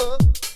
Shouts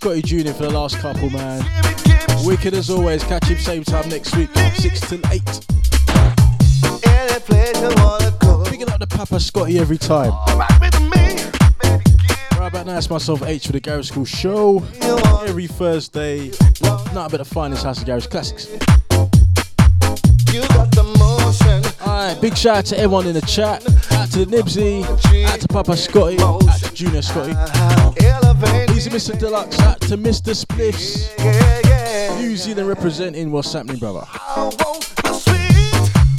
Scotty Jr. for the last couple, man. Wicked as always. Catch him same time next week, 6 till 8. Picking up the Papa Scotty every time. Right about now, it's myself H for the Garage Skool show. Every Thursday. Not a bit of finest house of garage classics. Alright, big shout out to everyone in the chat. Out to the Nibsy, out to Papa Scotty, out to Junior Scotty. Easy Mr. Deluxe, out to Mr. Spliffs. New Zealand representing what's happening, brother.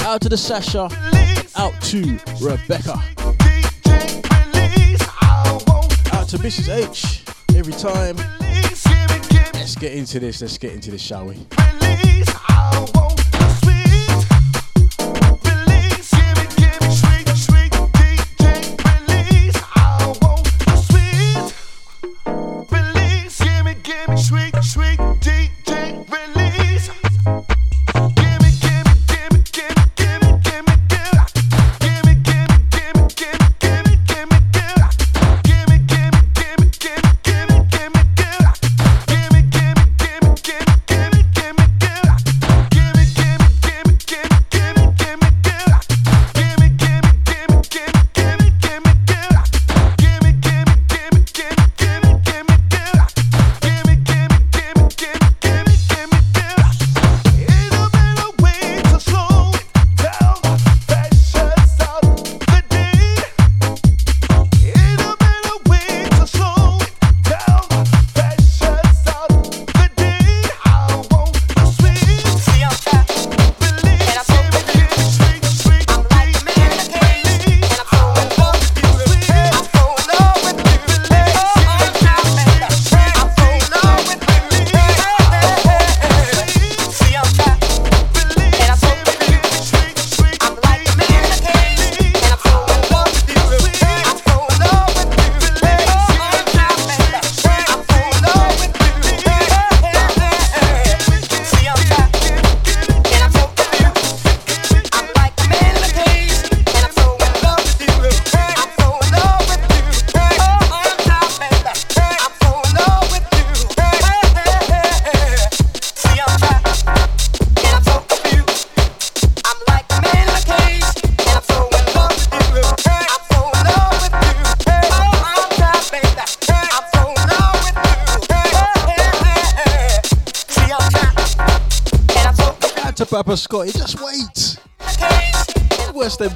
Out to the Sasha, out to Rebecca. Out to Mrs. H, every time. Let's get into this, let's get into this, shall we?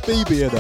Worse than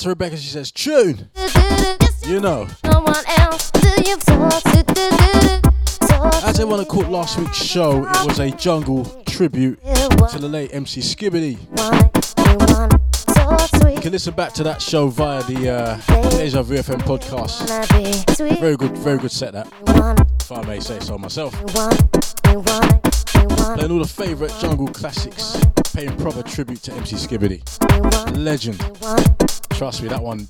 to Rebecca. She says, Tune. You know. As everyone caught last week's show, it was a jungle tribute to the late MC Skibadee. You can listen back to that show via the uh, Deja Vu FM podcast. Very good, very good set that. If I may say so myself. Playing all the favourite jungle classics, paying proper tribute to MC Skibadee. Legend. Trust me, that one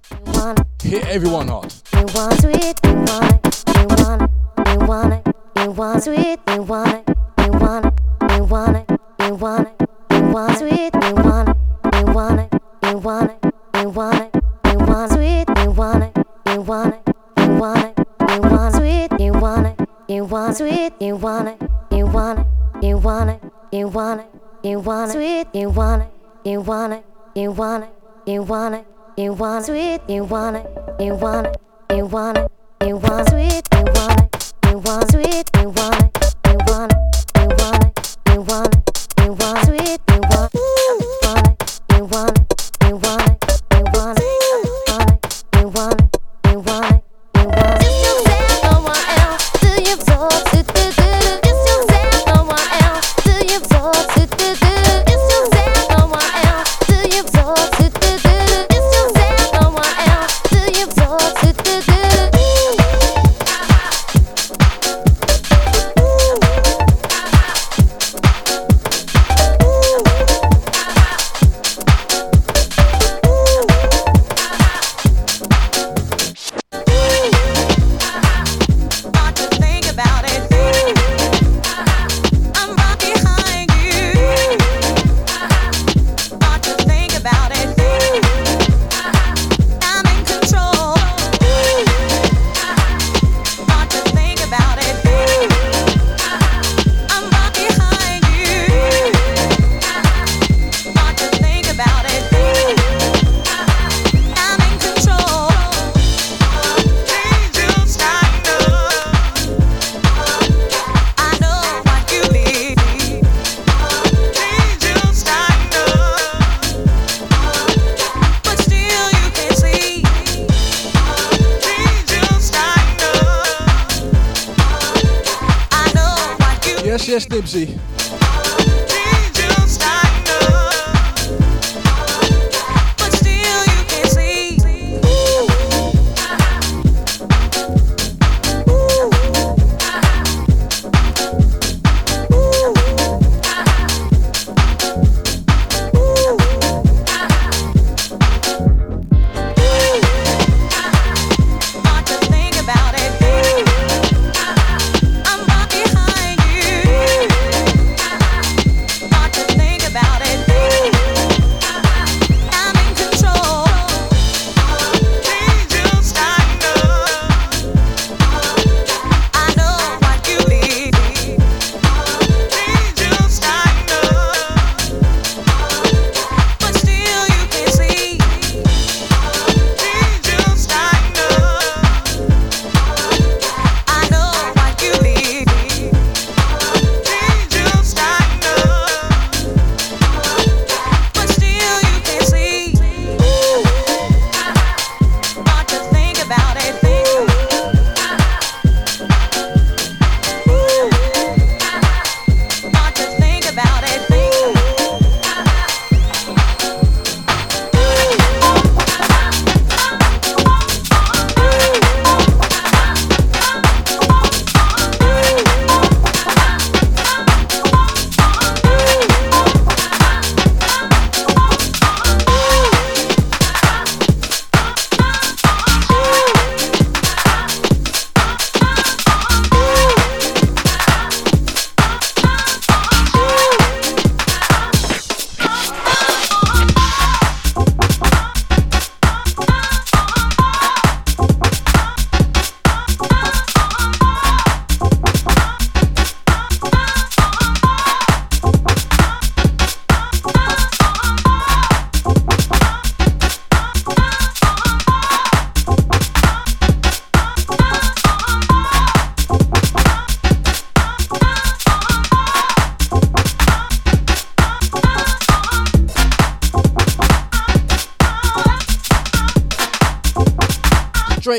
hit everyone hard. You want sweet, you want it, you want it, you want it, you want sweet, you want it, you want it, you want it, you want it, you want sweet, you want it, you want it, you want it, you want it, you want sweet, you want it, you want it, you want it, you want sweet, you want it, you want sweet, you want it, you want it, you want it, you want it, you want sweet, you want it, you want it, you want it, you want it. Sweet, you want it, you want it, you want it, you want sweet, you want it, you want sweet,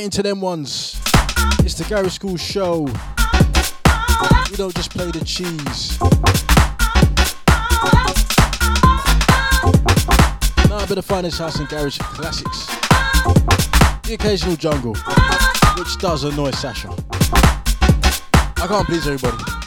straight into them ones. It's the Garage Skool show. We don't just play the cheese. Now a bit of finest house and garage classics. The occasional jungle, which does annoy Sasha. I can't please everybody.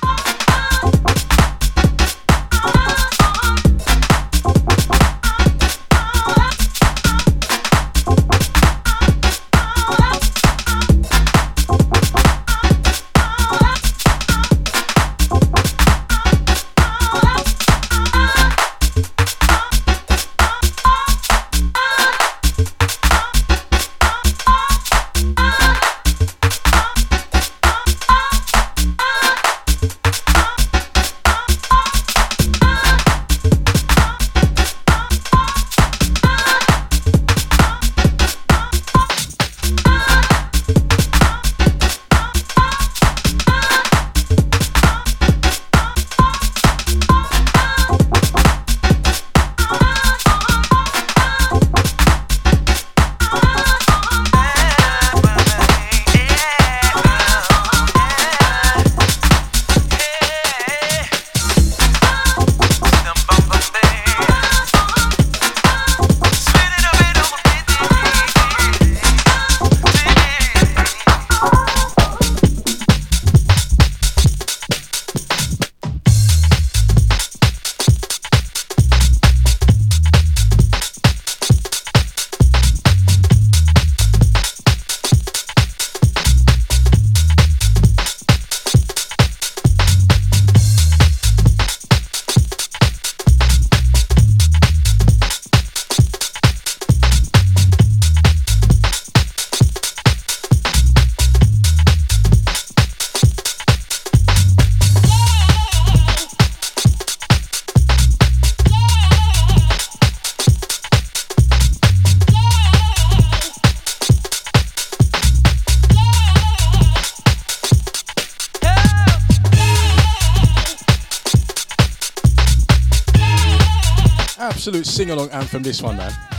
Sing along anthem, this one, man.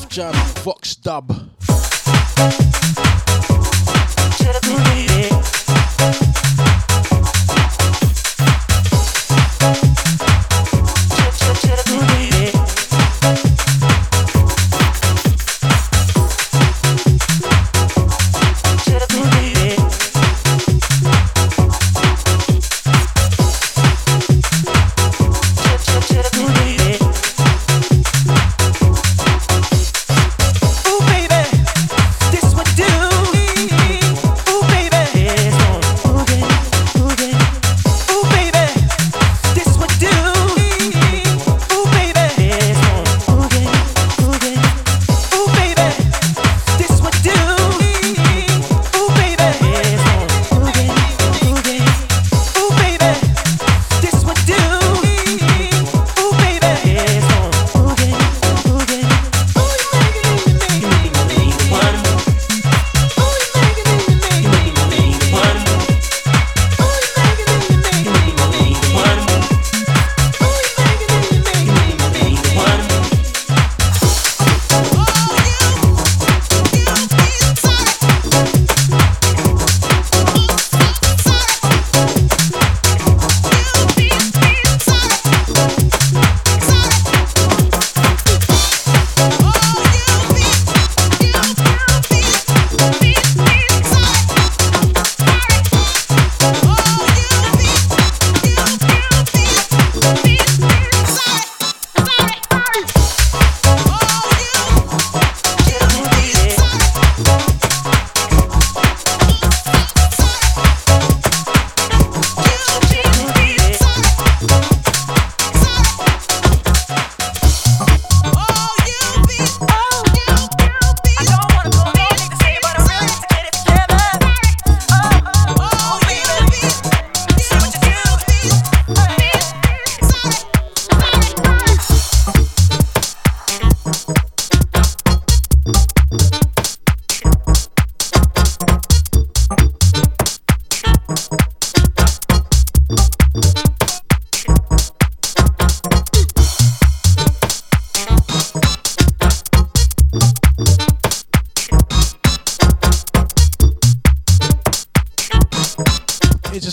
Tuff Jam, Vox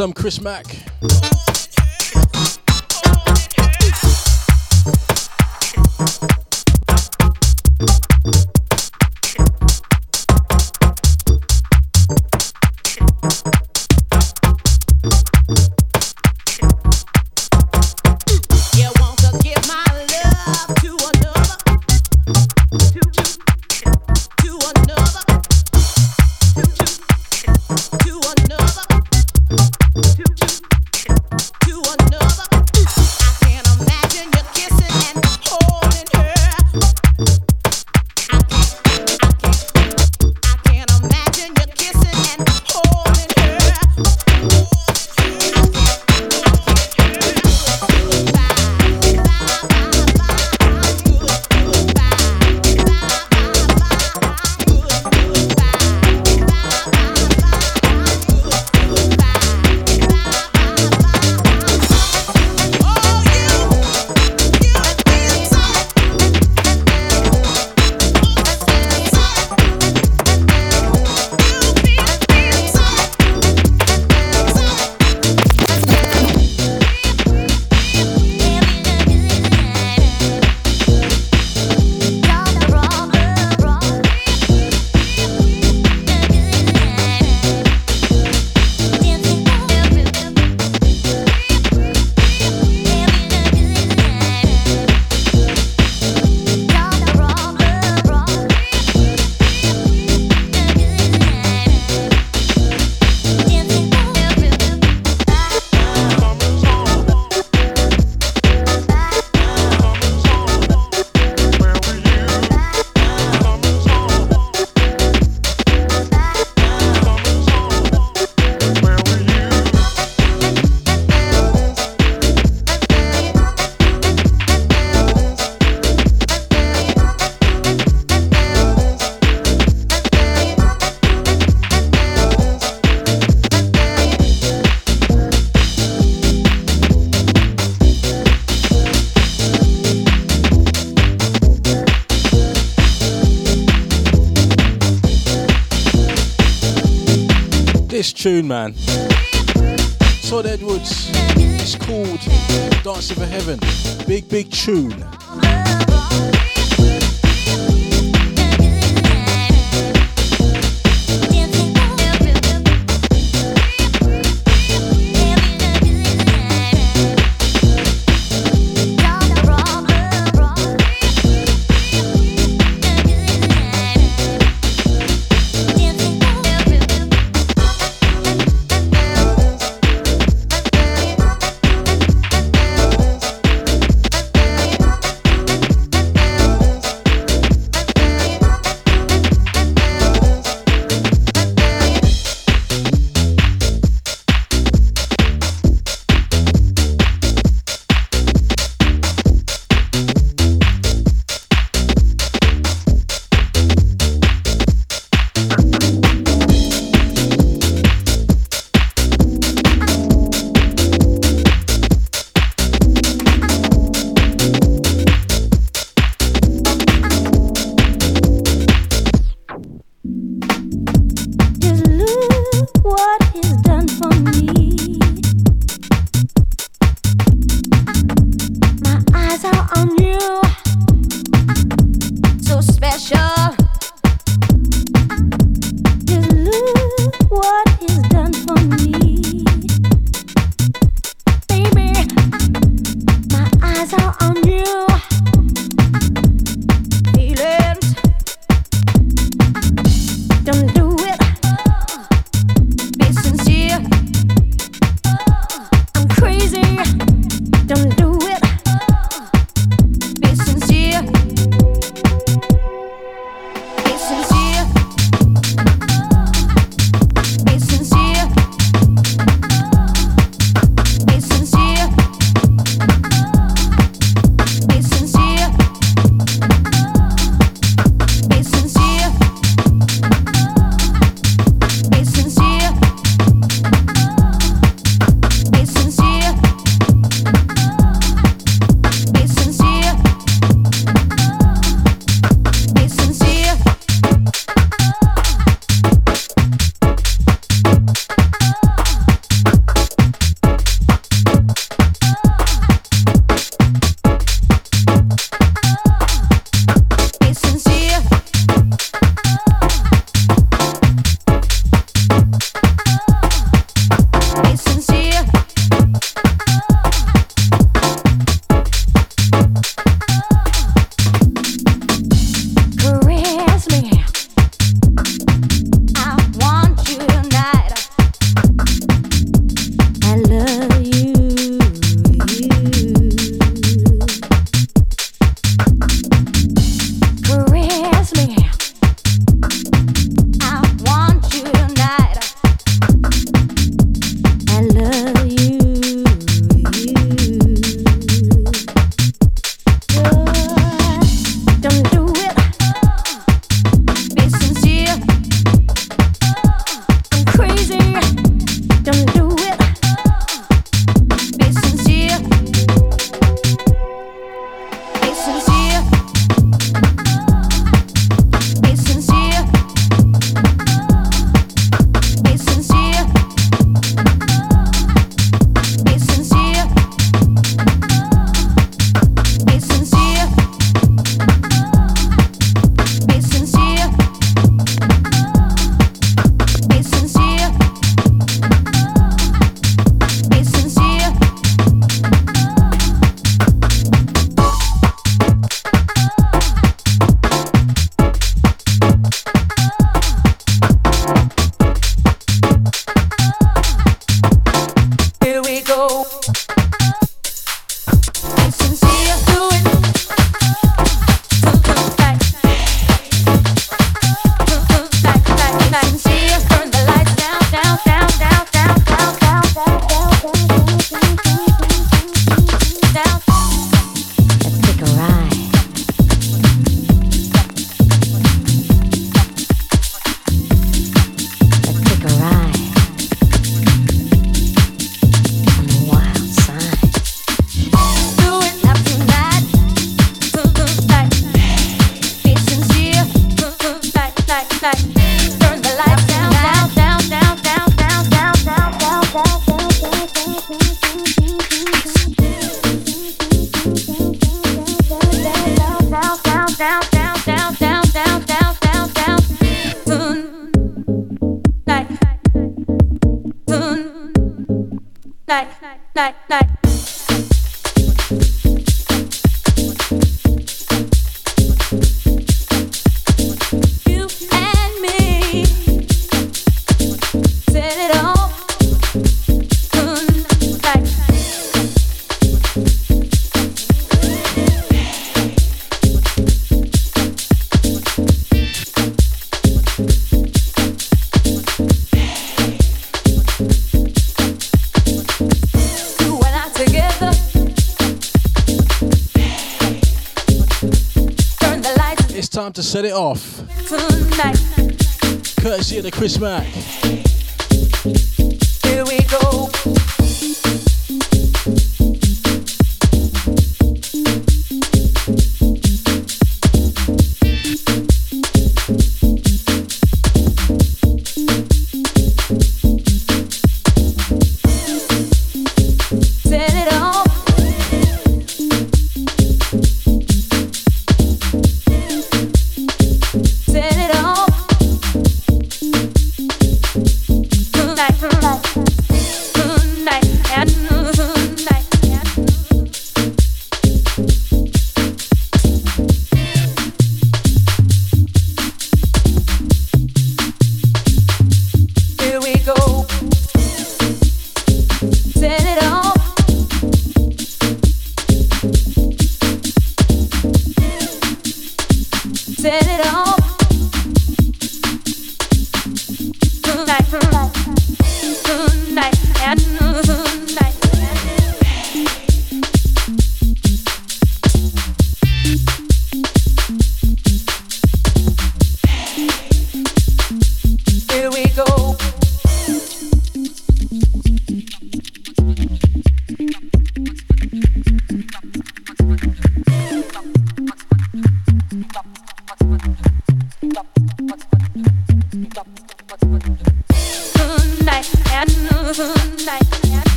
some Chris Mack. Big, tune. Set it off. Courtesy of the Chris Mack.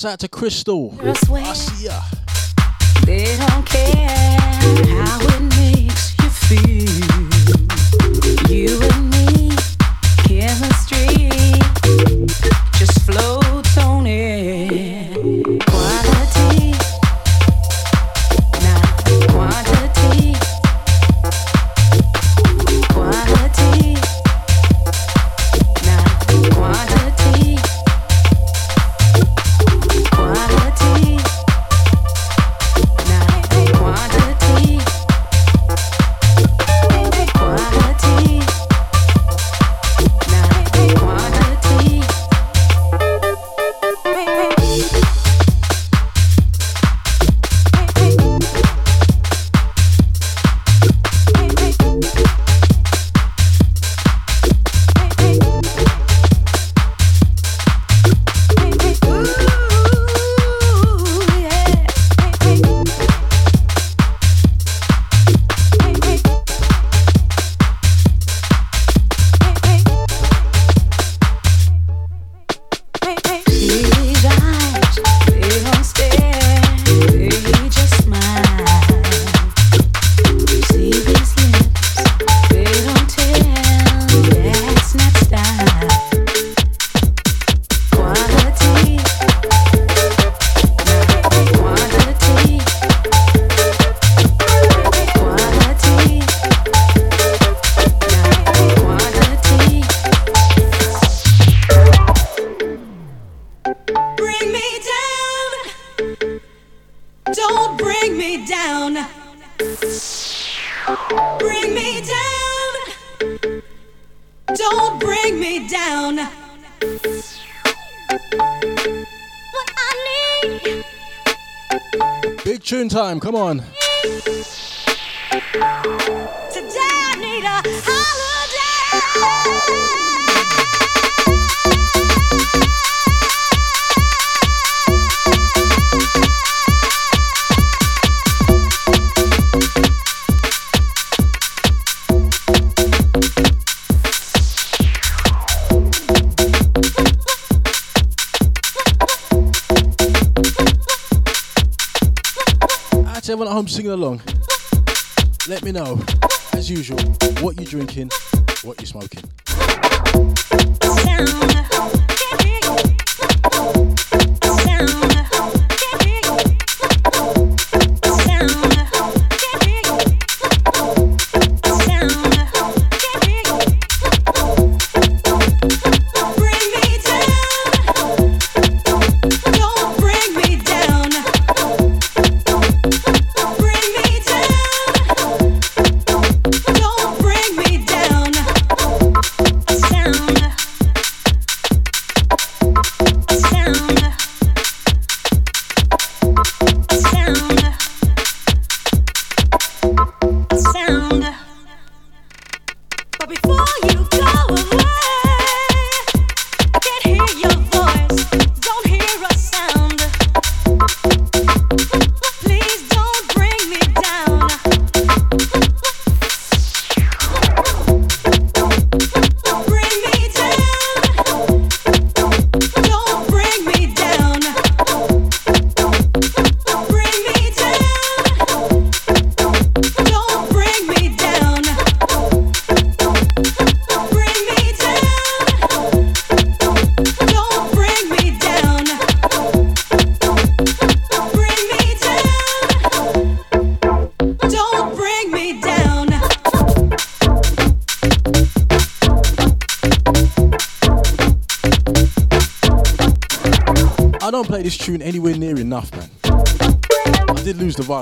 Shouts out to Crystal. I see ya. Me know,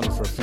vinyl for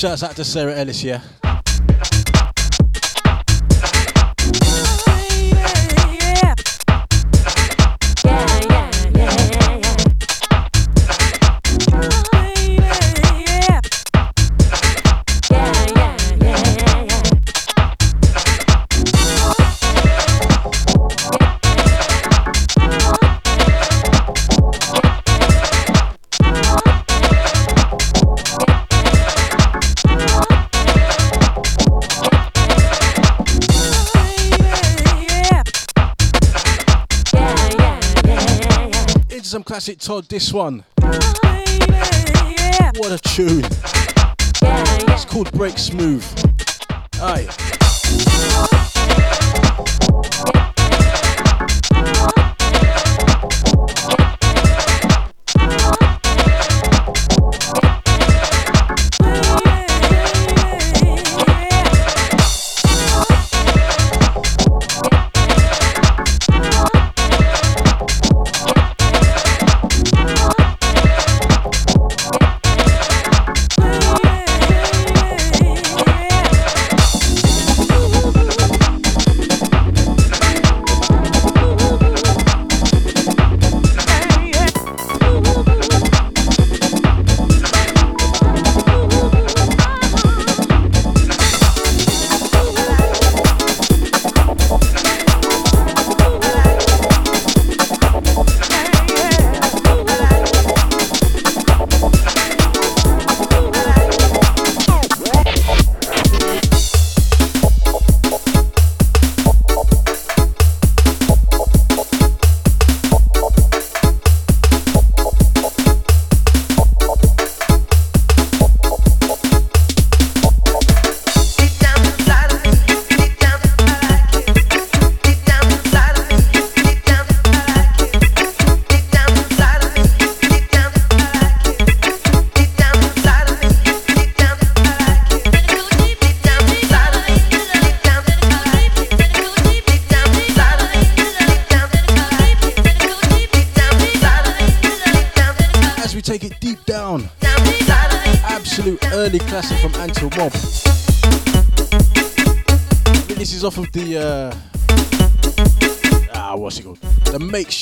Shouts out to Sarah Ellis, yeah. Classic Todd, this one. What a tune. It's called Break Smooth. Aye.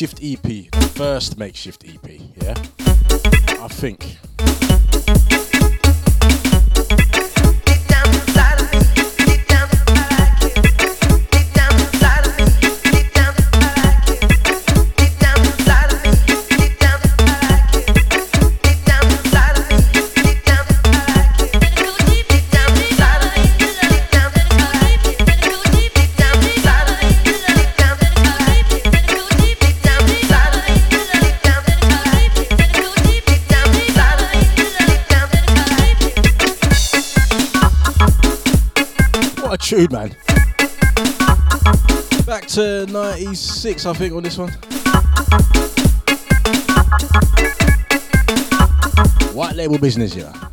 Makeshift EP, the first makeshift EP. Yeah, I think. Tune, man. Back to 96, I think, on this one. White label business, yeah.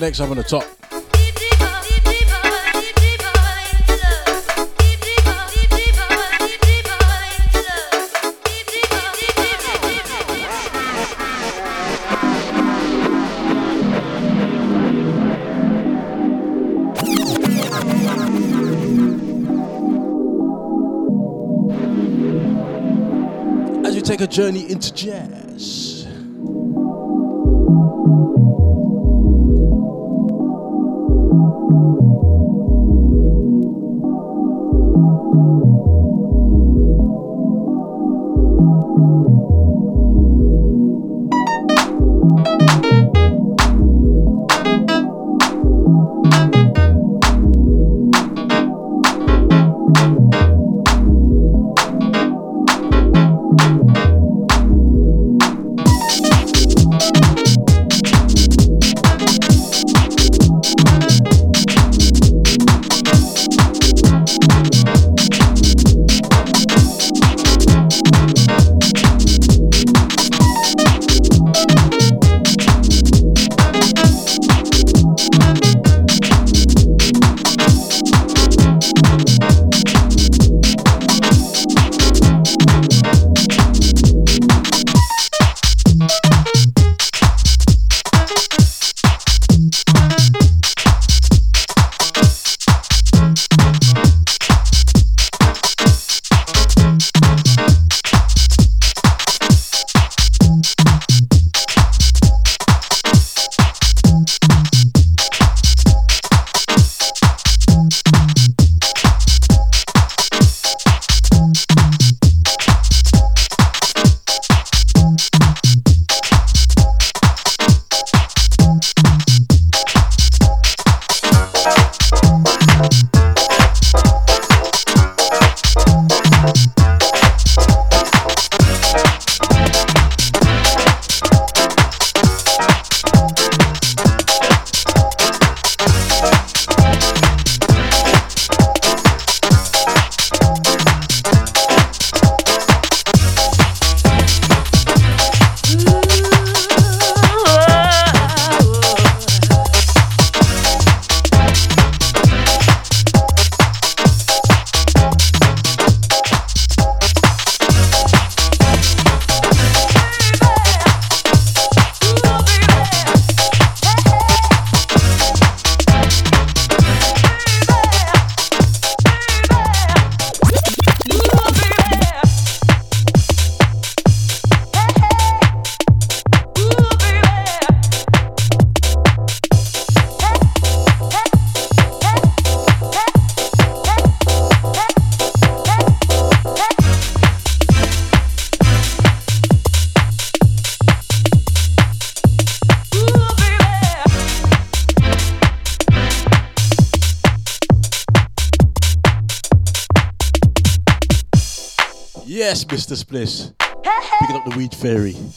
Next up on the top. As we take a journey into jazz. Picking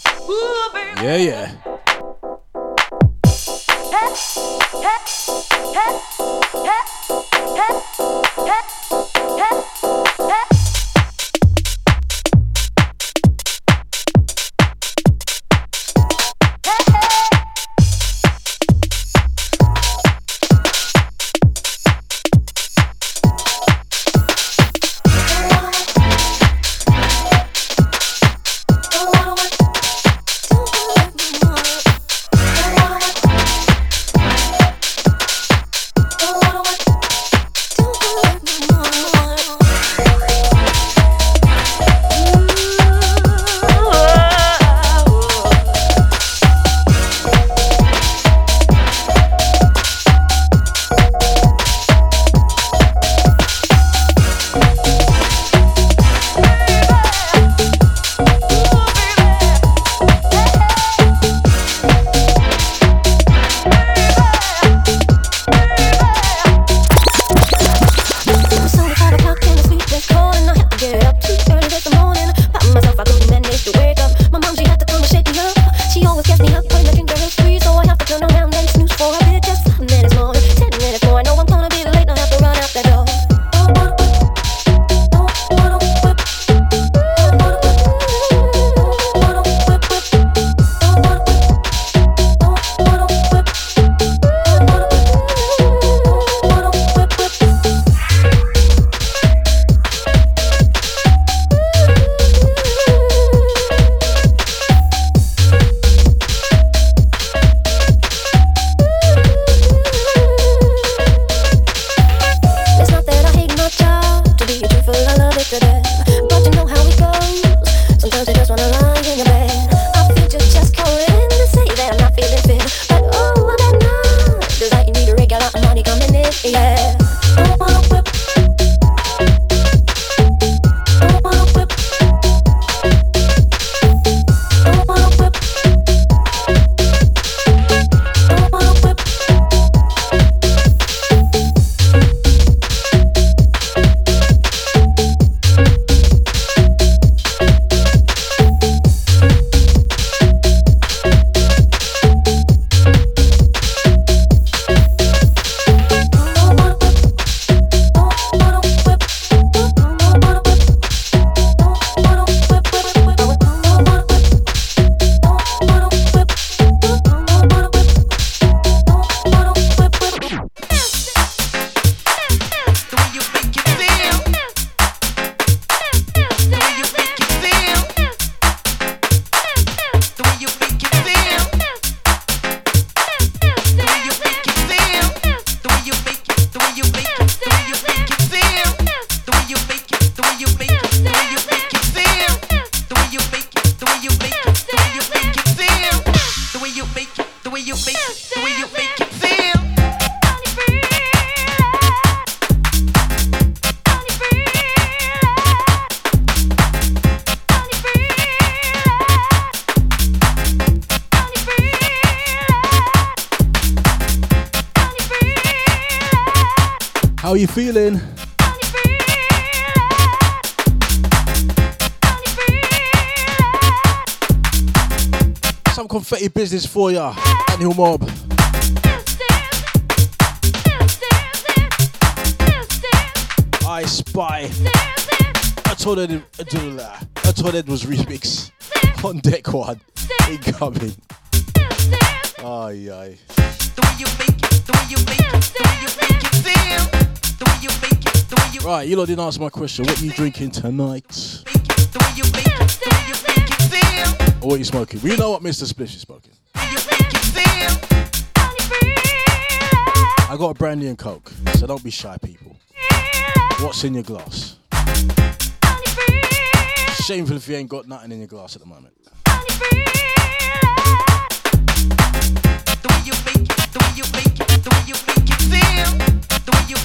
business for ya. Annual mob. I spy. I told it, I told it was remix on deck one. Incoming. Aye, aye. Right, you lot didn't answer my question. What are you drinking tonight? Or what are you smoking? We know what Mr. Splish is smoking. I got a brandy and coke, so don't be shy, people. What's in your glass? Shameful if you ain't got nothing in your glass at the moment. The way you make it, the way you make it, the way you make it feel. The way you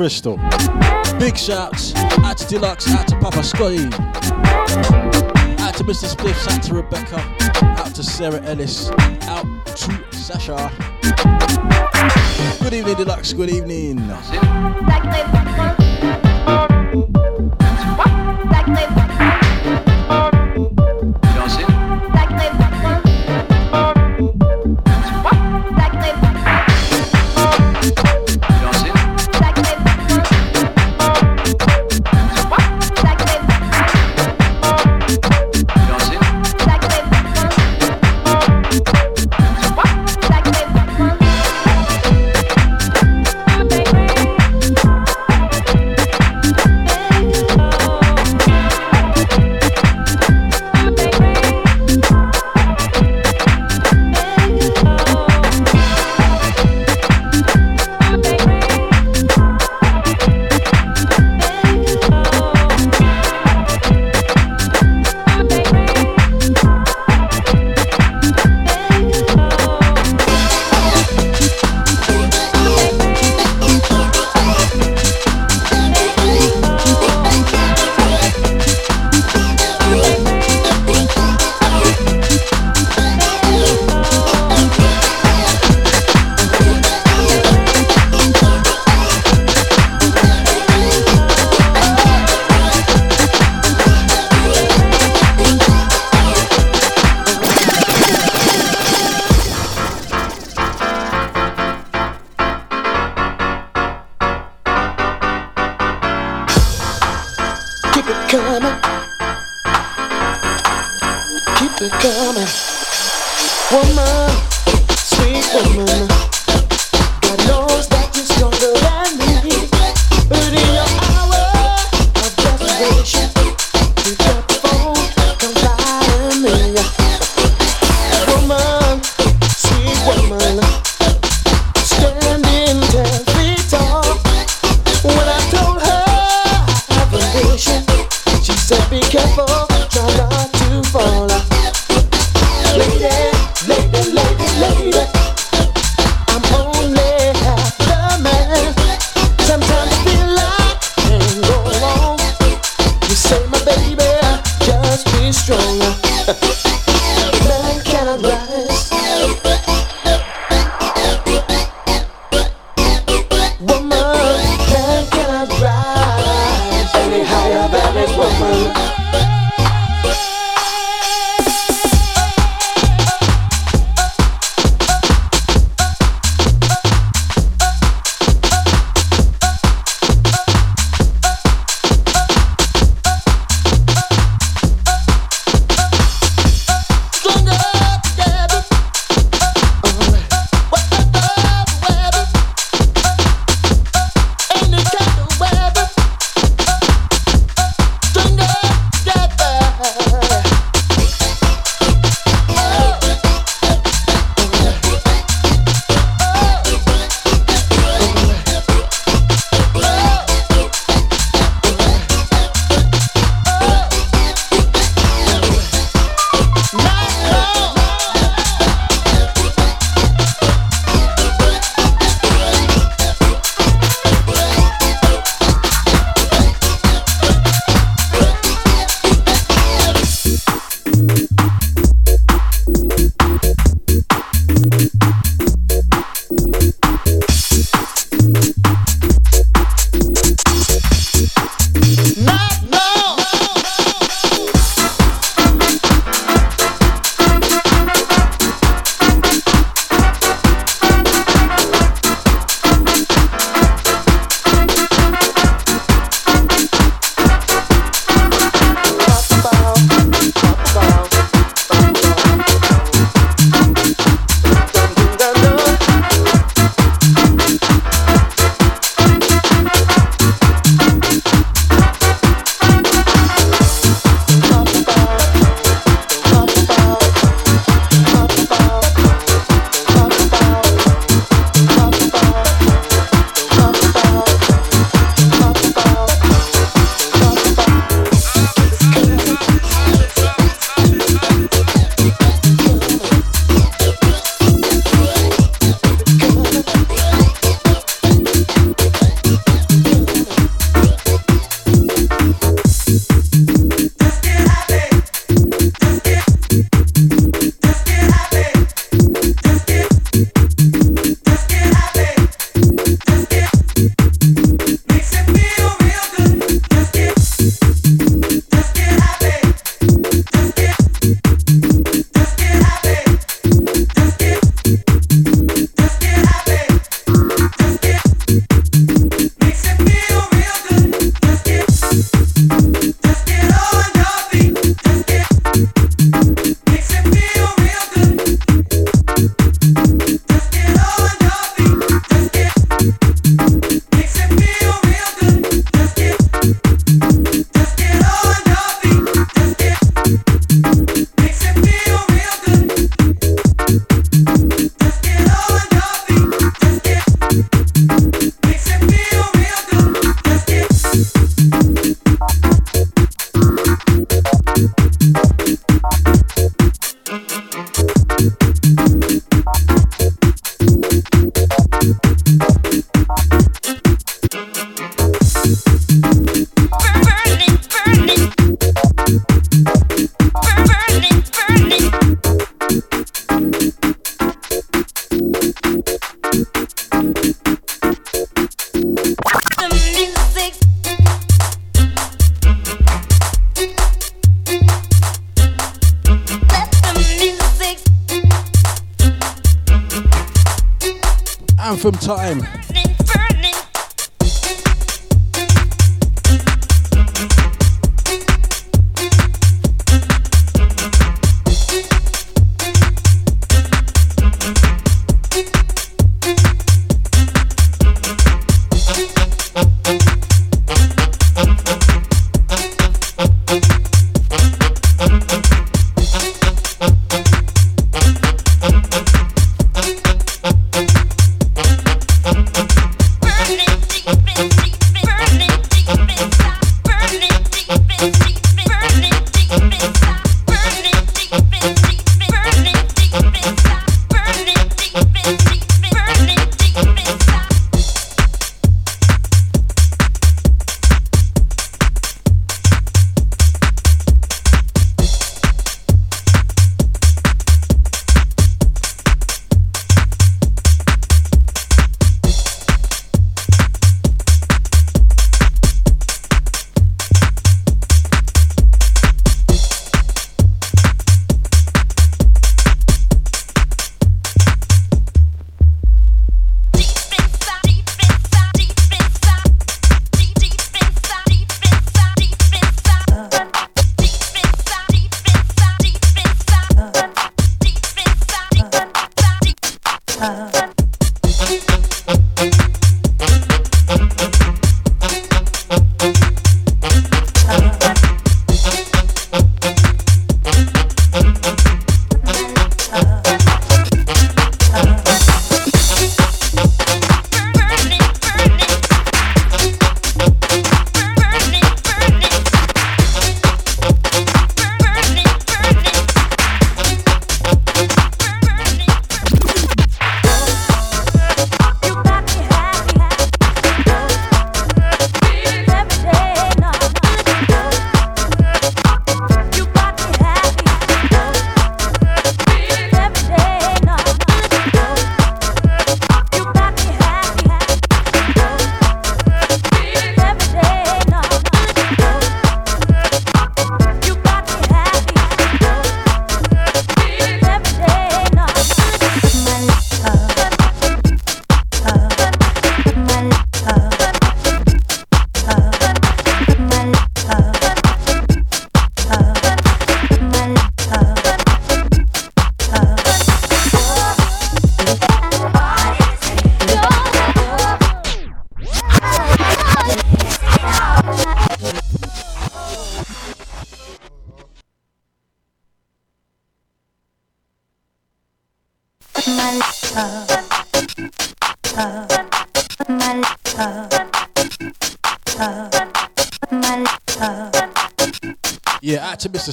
Crystal. Big shouts out to Deluxe, out to Papa Scotty, out to Mr. Spliffs, out to Rebecca, out to Sarah Ellis, out to Sasha. Good evening, Deluxe. Good evening.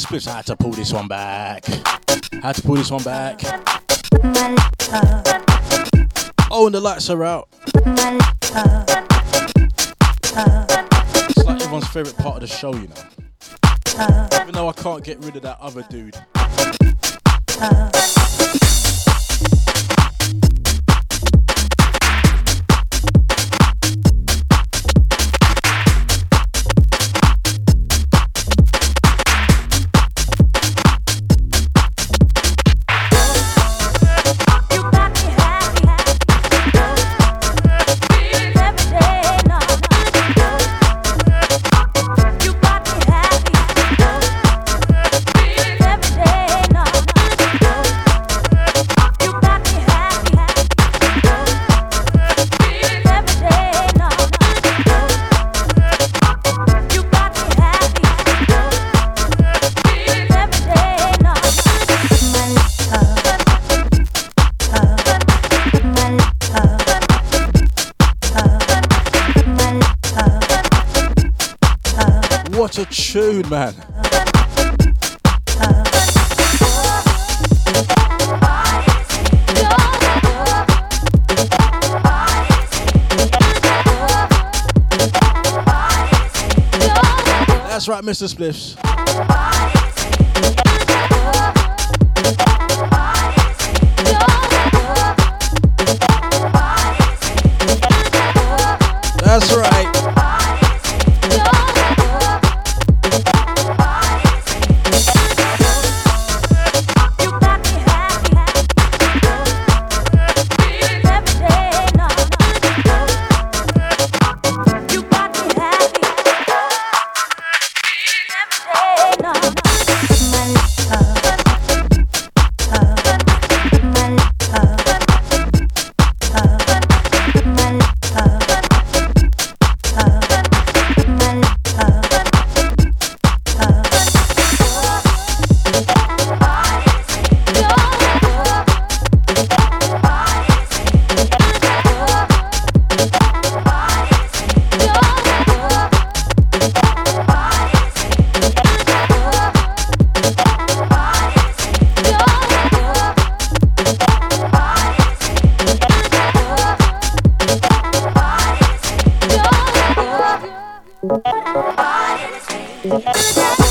Mr. Spliffs, I had to pull this one back. I had to pull this one back. Oh, and the lights are out. It's like everyone's favourite part of the show, you know. Even though I can't get rid of that other dude. Man. That's right, Mr. Spliffs. Heart in the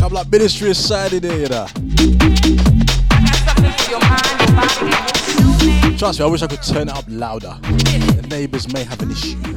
Come like ministry there, you know. Trust me, I wish I could turn it up louder. The neighbors may have an issue.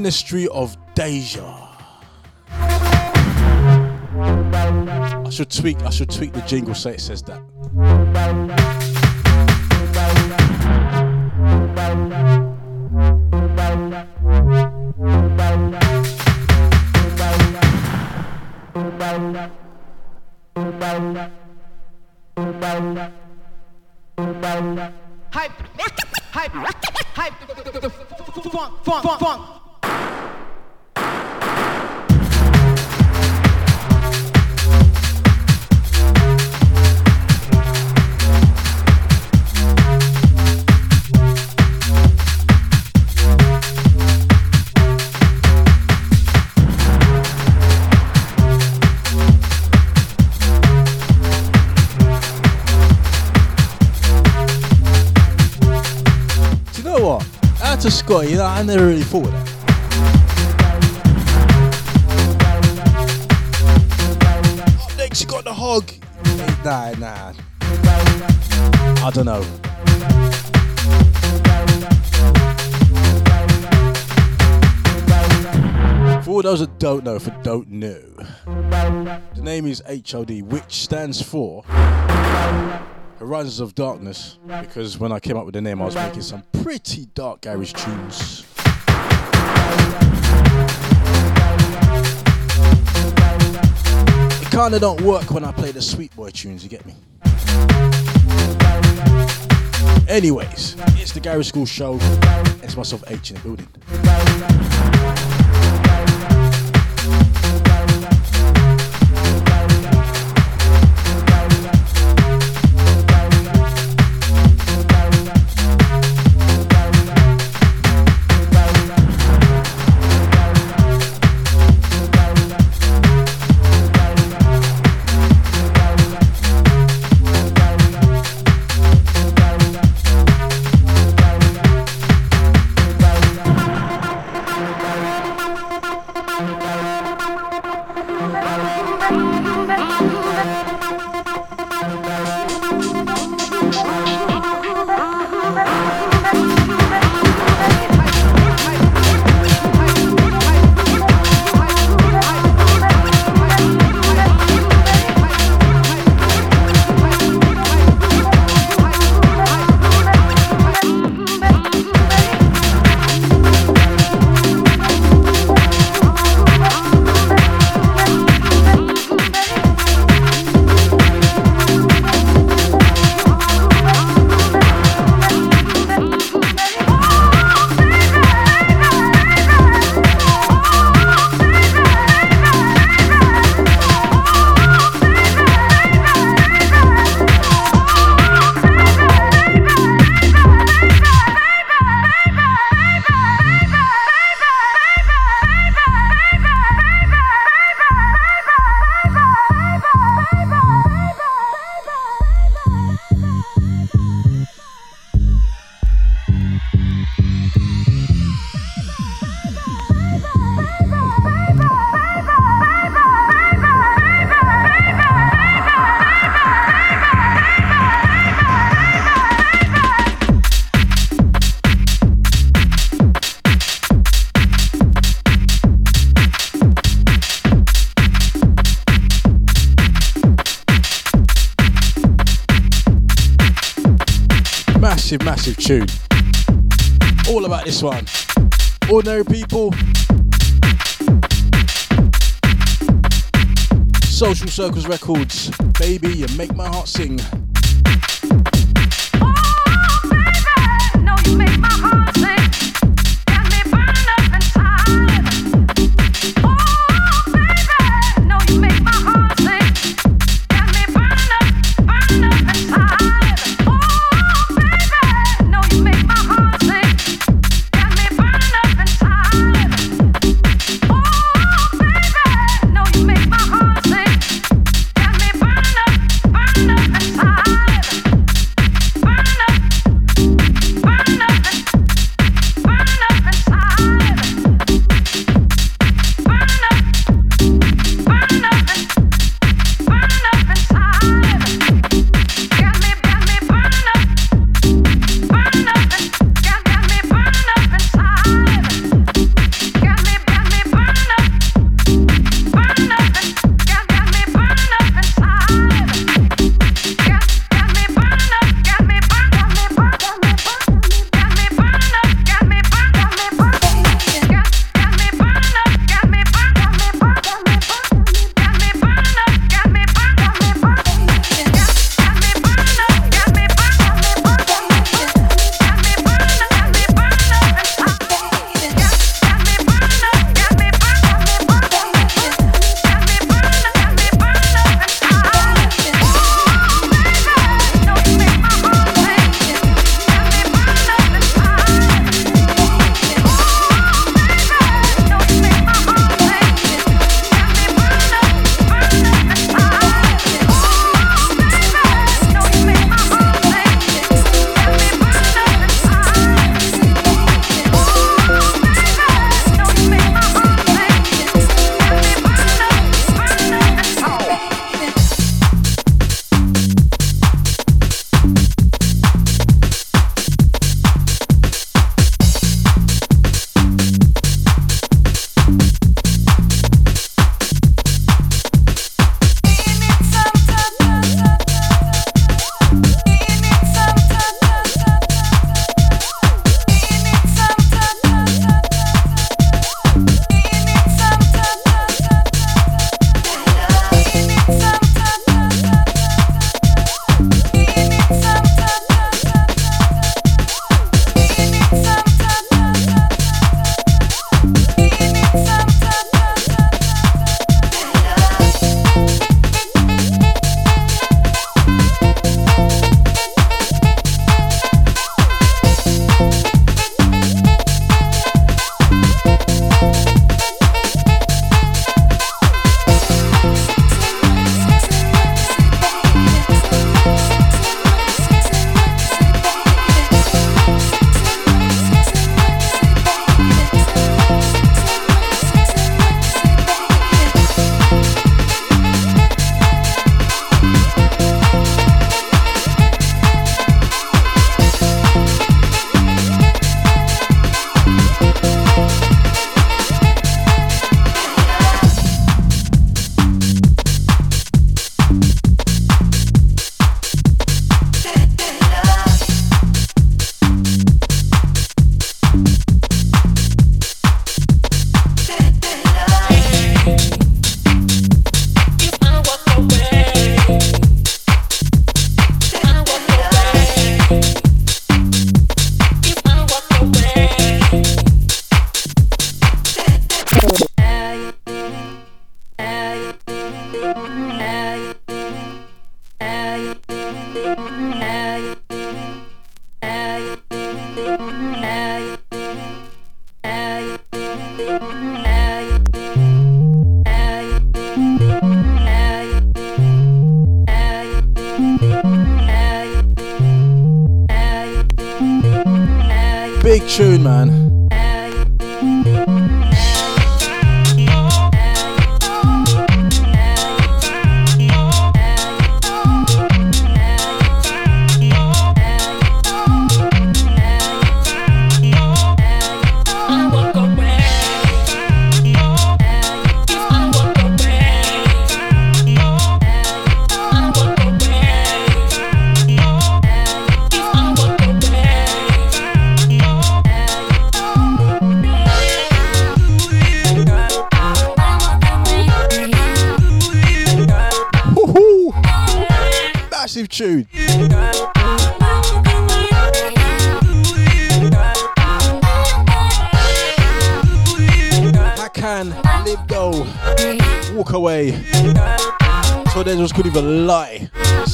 Ministry of Deja. I should tweak. I should tweak the jingle so it says that. I never really. Up next, you got the hog. Nah, nah. I don't know. For all those that don't know, for don't know, the name is HOD, which stands for Horizons of Darkness, because when I came up with the name, I was making some pretty dark garage tunes. It kinda don't work when I play the sweet boy tunes, you get me? Anyways, it's the Garage Skool Show. It's myself H in the building. Massive, massive tune. All about this one. Ordinary people. Social Circles Records. Baby, you make my heart sing.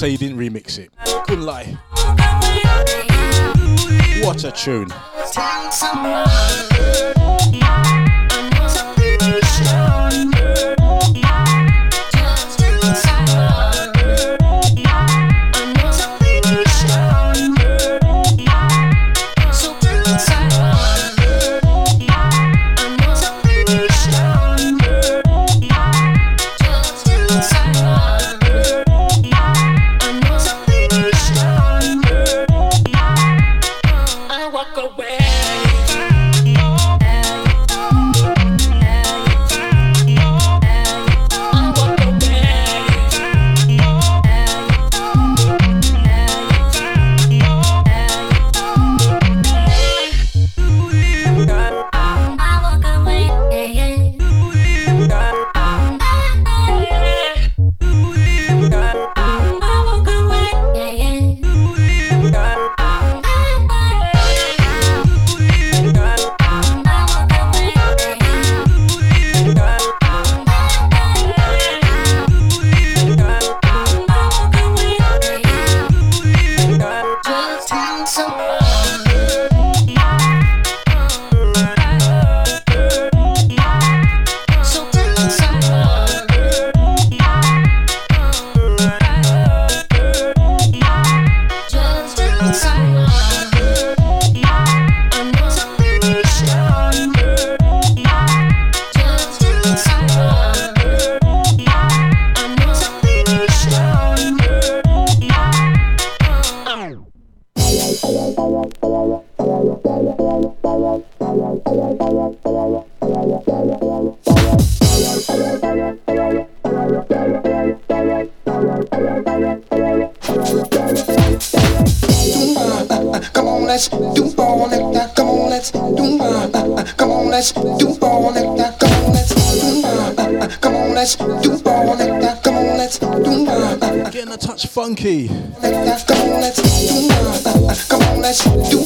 Say you didn't remix let's do ball that. Come on, let's do ball. Come on, let's do ball that. Come on, let's do ball. Come on, let's do ball that. Come on, let's do ball. Getting a touch funky. Come on, let's do ball. Come on, let's do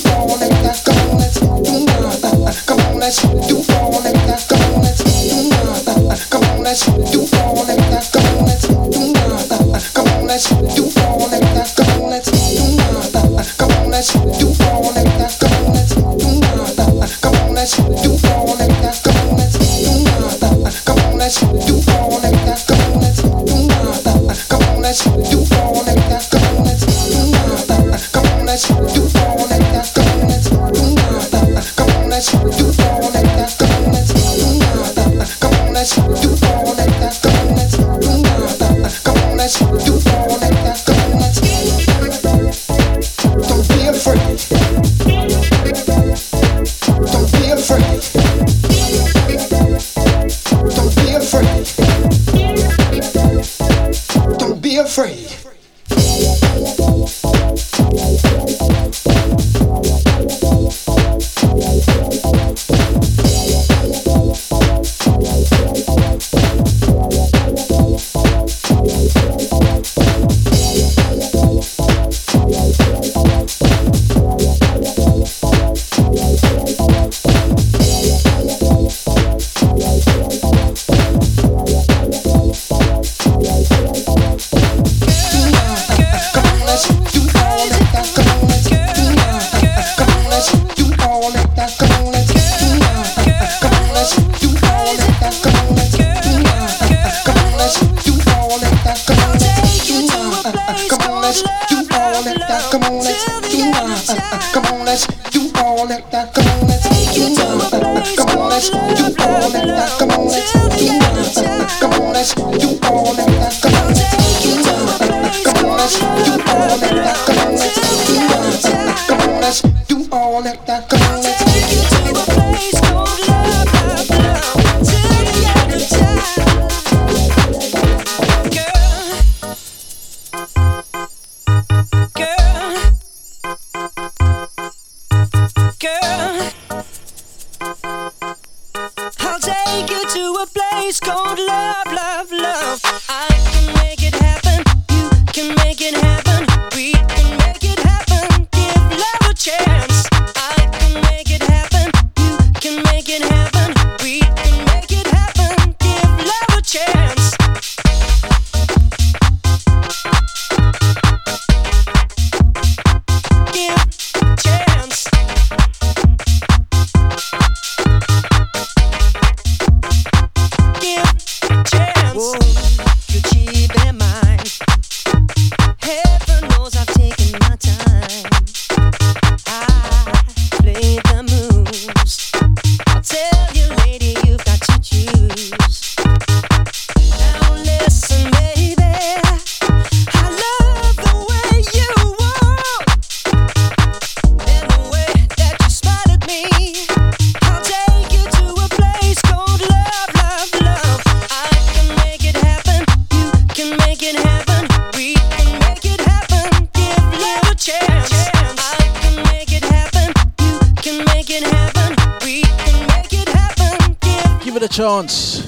Baby,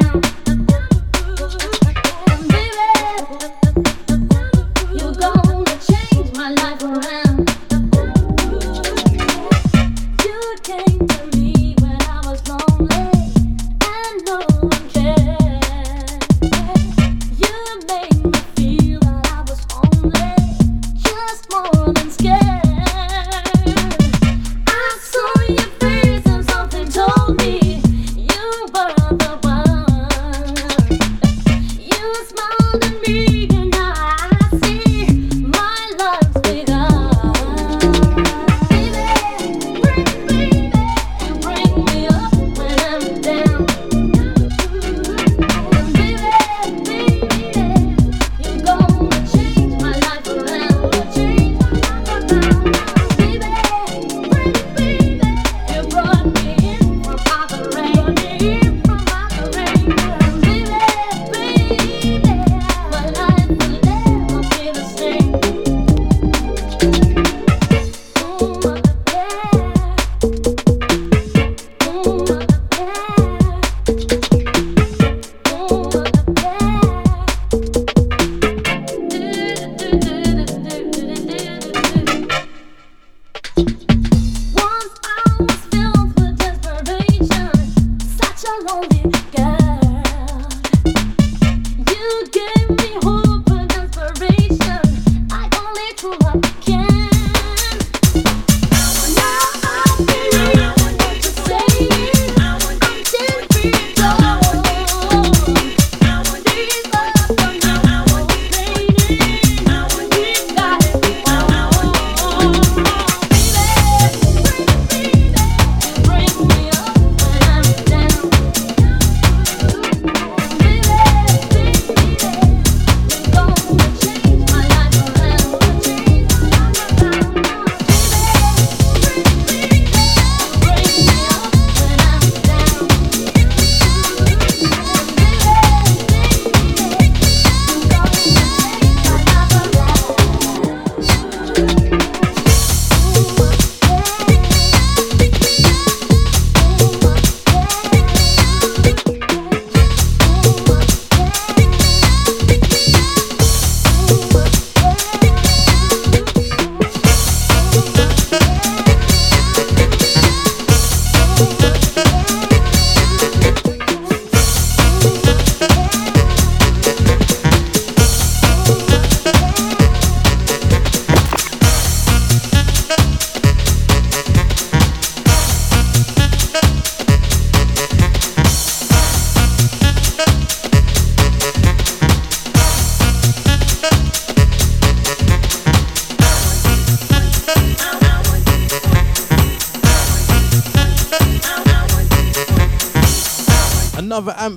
down.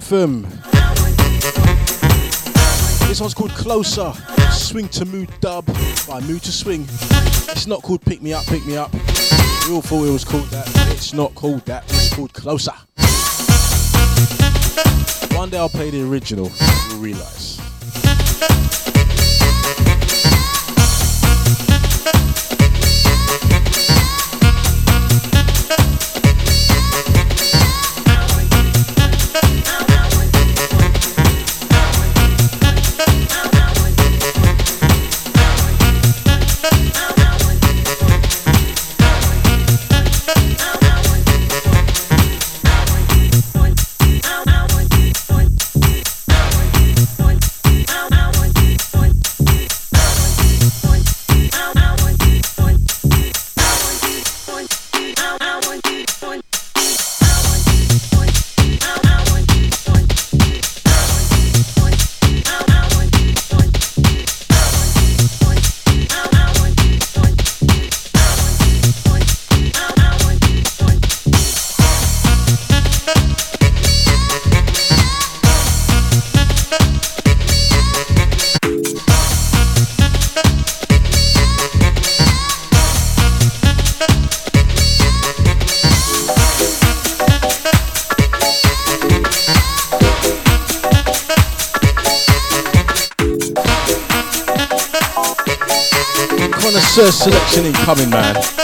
Anthem. This one's called Closer. Swing to Mood Dub by Mood II Swing. It's not called Pick Me Up, Pick Me Up. We all thought it was called that. It's not called that. It's called Closer. One day I'll play the original. You'll realise. Selection incoming, man.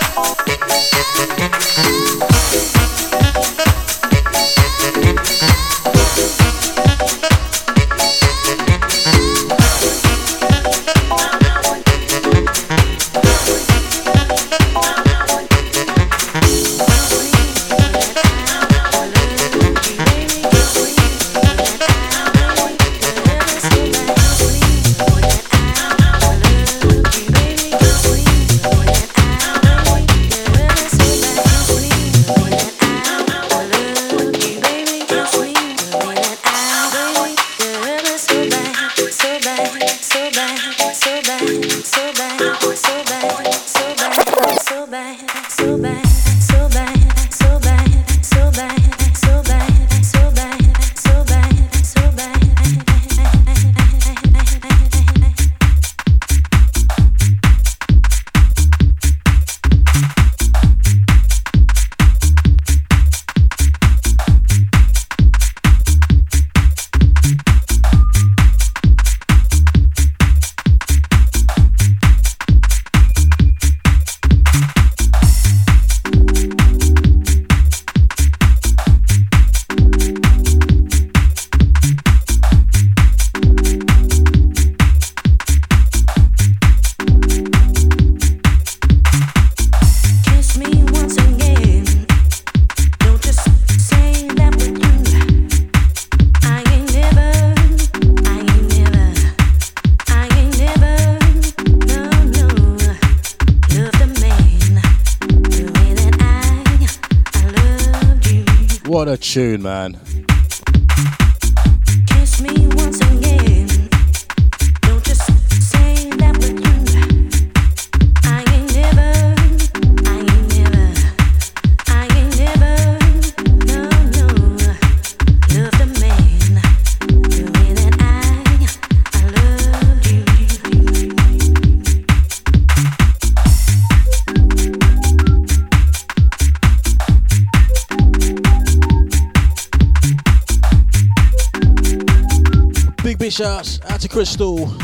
Man. Crystal,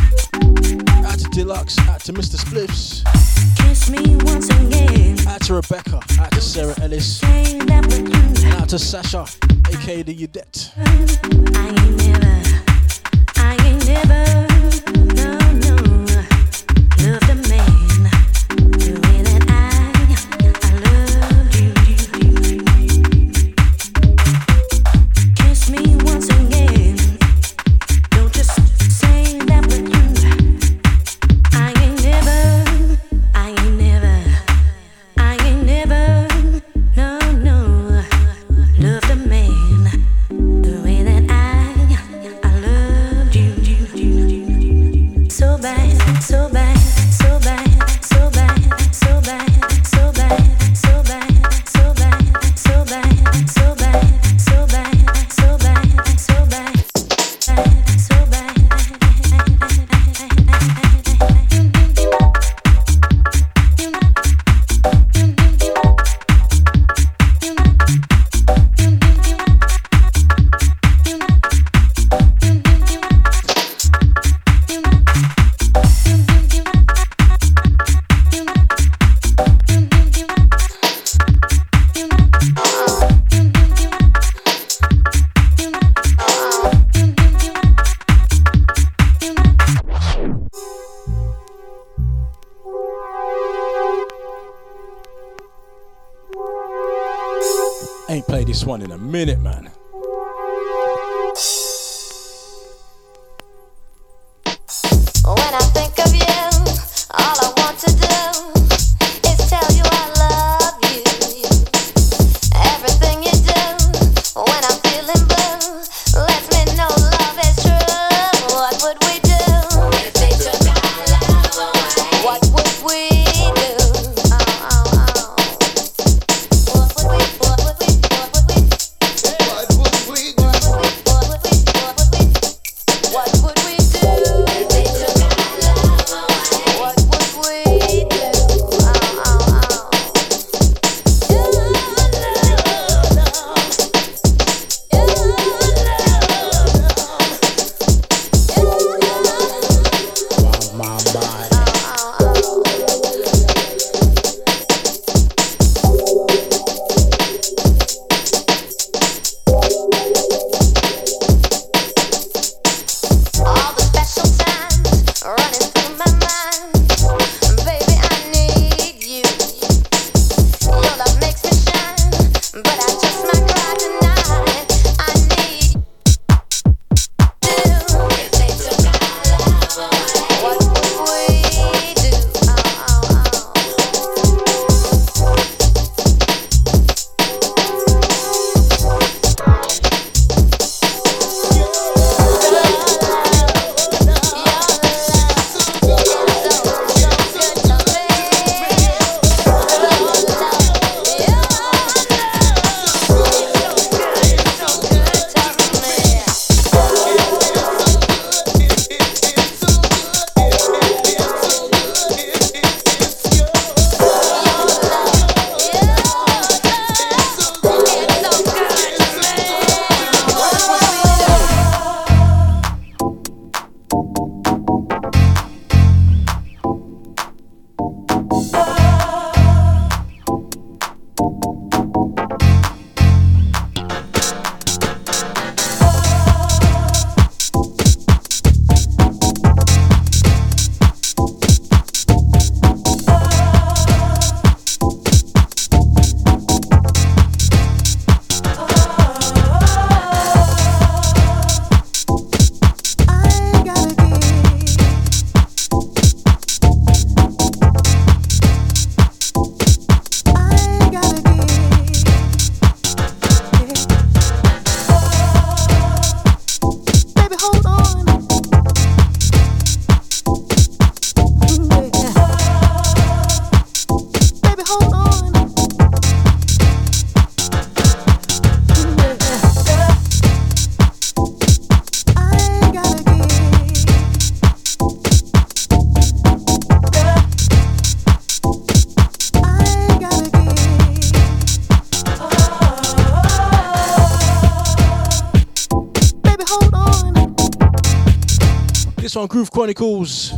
on Groove Chronicles.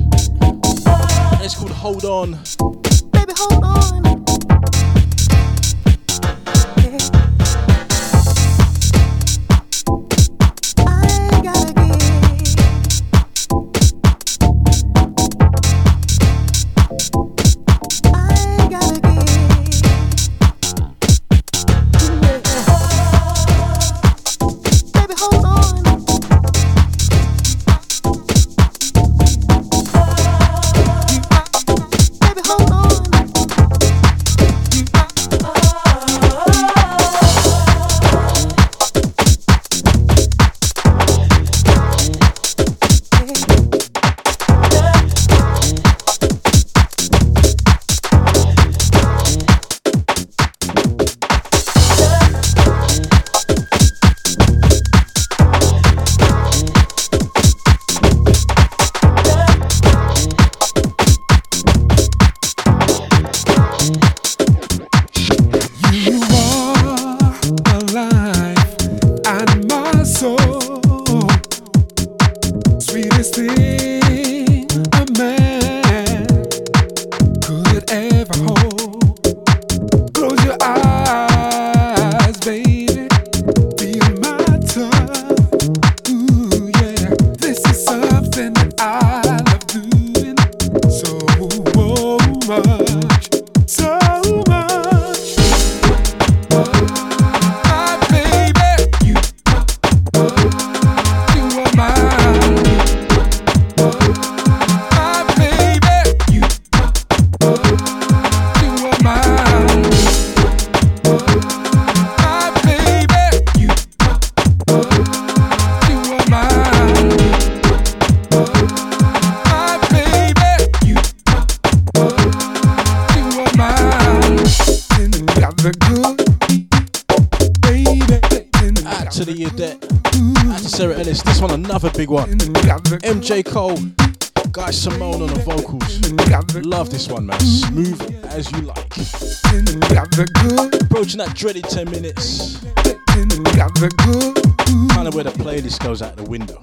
it's called Hold On. Big one. MJ Cole. Guy Simone on the vocals. Love this one, man. Smooth as you like. Approaching that dreaded 10 minutes. Kind of where the playlist goes out the window.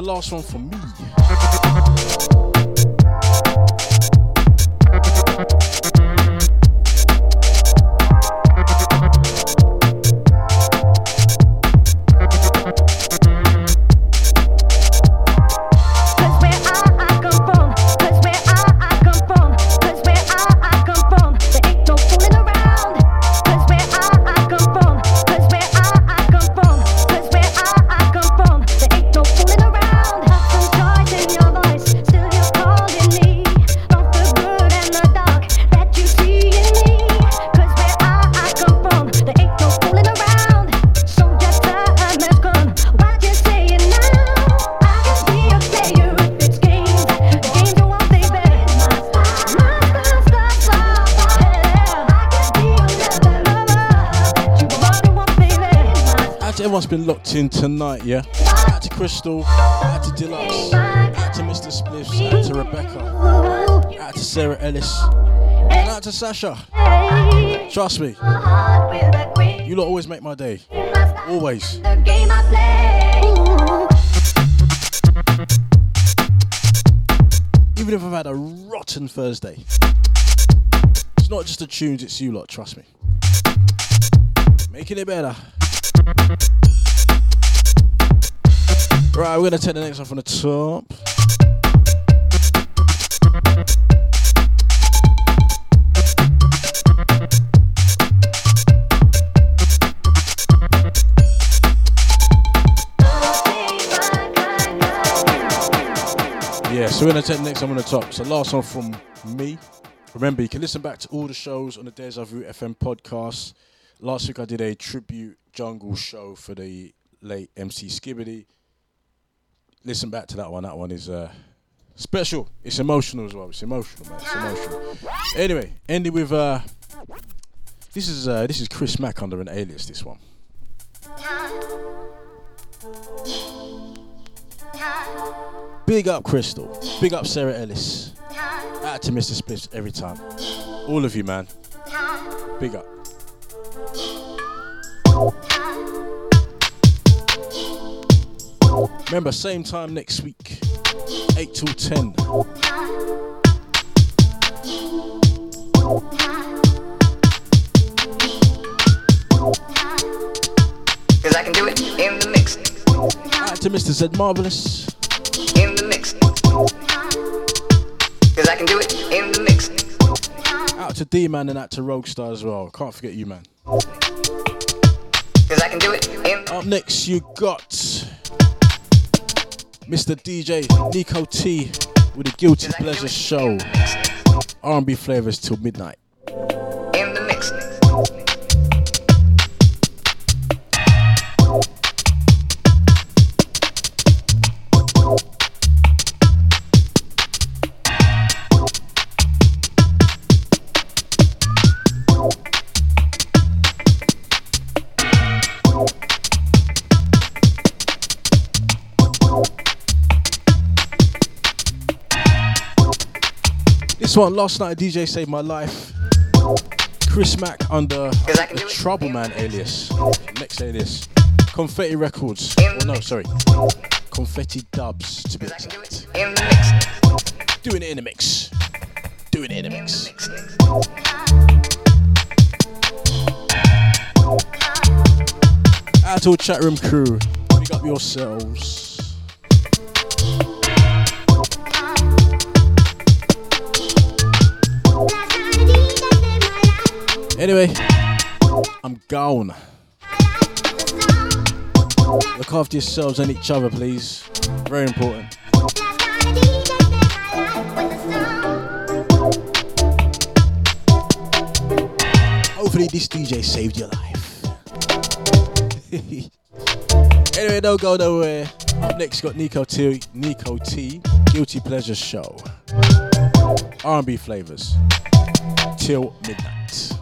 The last one for to Sasha. Trust me, you lot always make my day. Always. Even if I've had a rotten Thursday, it's not just the tunes, it's you lot, trust me. Making it better. Right, we're gonna take the next one from the top. So we're gonna take the next one on the top. So last one from me. Remember, you can listen back to all the shows on the Deja Vu FM podcast. Last week I did a tribute jungle show for the late MC Skibadee. listen back to that one. That one is uh, special. It's emotional as well. It's emotional, man. It's emotional. Anyway, ending with uh, this is uh, this is Chris Mack under an alias. This one. Big up Crystal. Big up Sarah Ellis. Out to Mr. Spliffs every time. All of you, man. Big up. Remember, same time next week, 8 till 10. Cause I can do it in the mix. Out to Mr. Z Marvelous. In the mix. Cause I can do it in the mix. Out to D Man and out to Roguestar as well. Can't forget you, man. Cause I can do it in Up next, you got Mr. DJ Nico T with the Guilty Pleasure Show. R&B flavors till midnight. This one, last night a DJ saved my life. Chris Mack under the Trouble Man alias. Next alias. Confetti Records. Oh no, sorry. Confetti Dubs to be exact. Doing it in the mix. Doing it in the mix. Out to chat room crew. Pick up yourselves. Anyway, I'm gone. Look after yourselves and each other, please. Very important. Hopefully, this DJ saved your life. anyway, don't go nowhere. Up next, got Nico T. Nico T. Guilty Pleasure Show. R&B flavors till midnight. Night.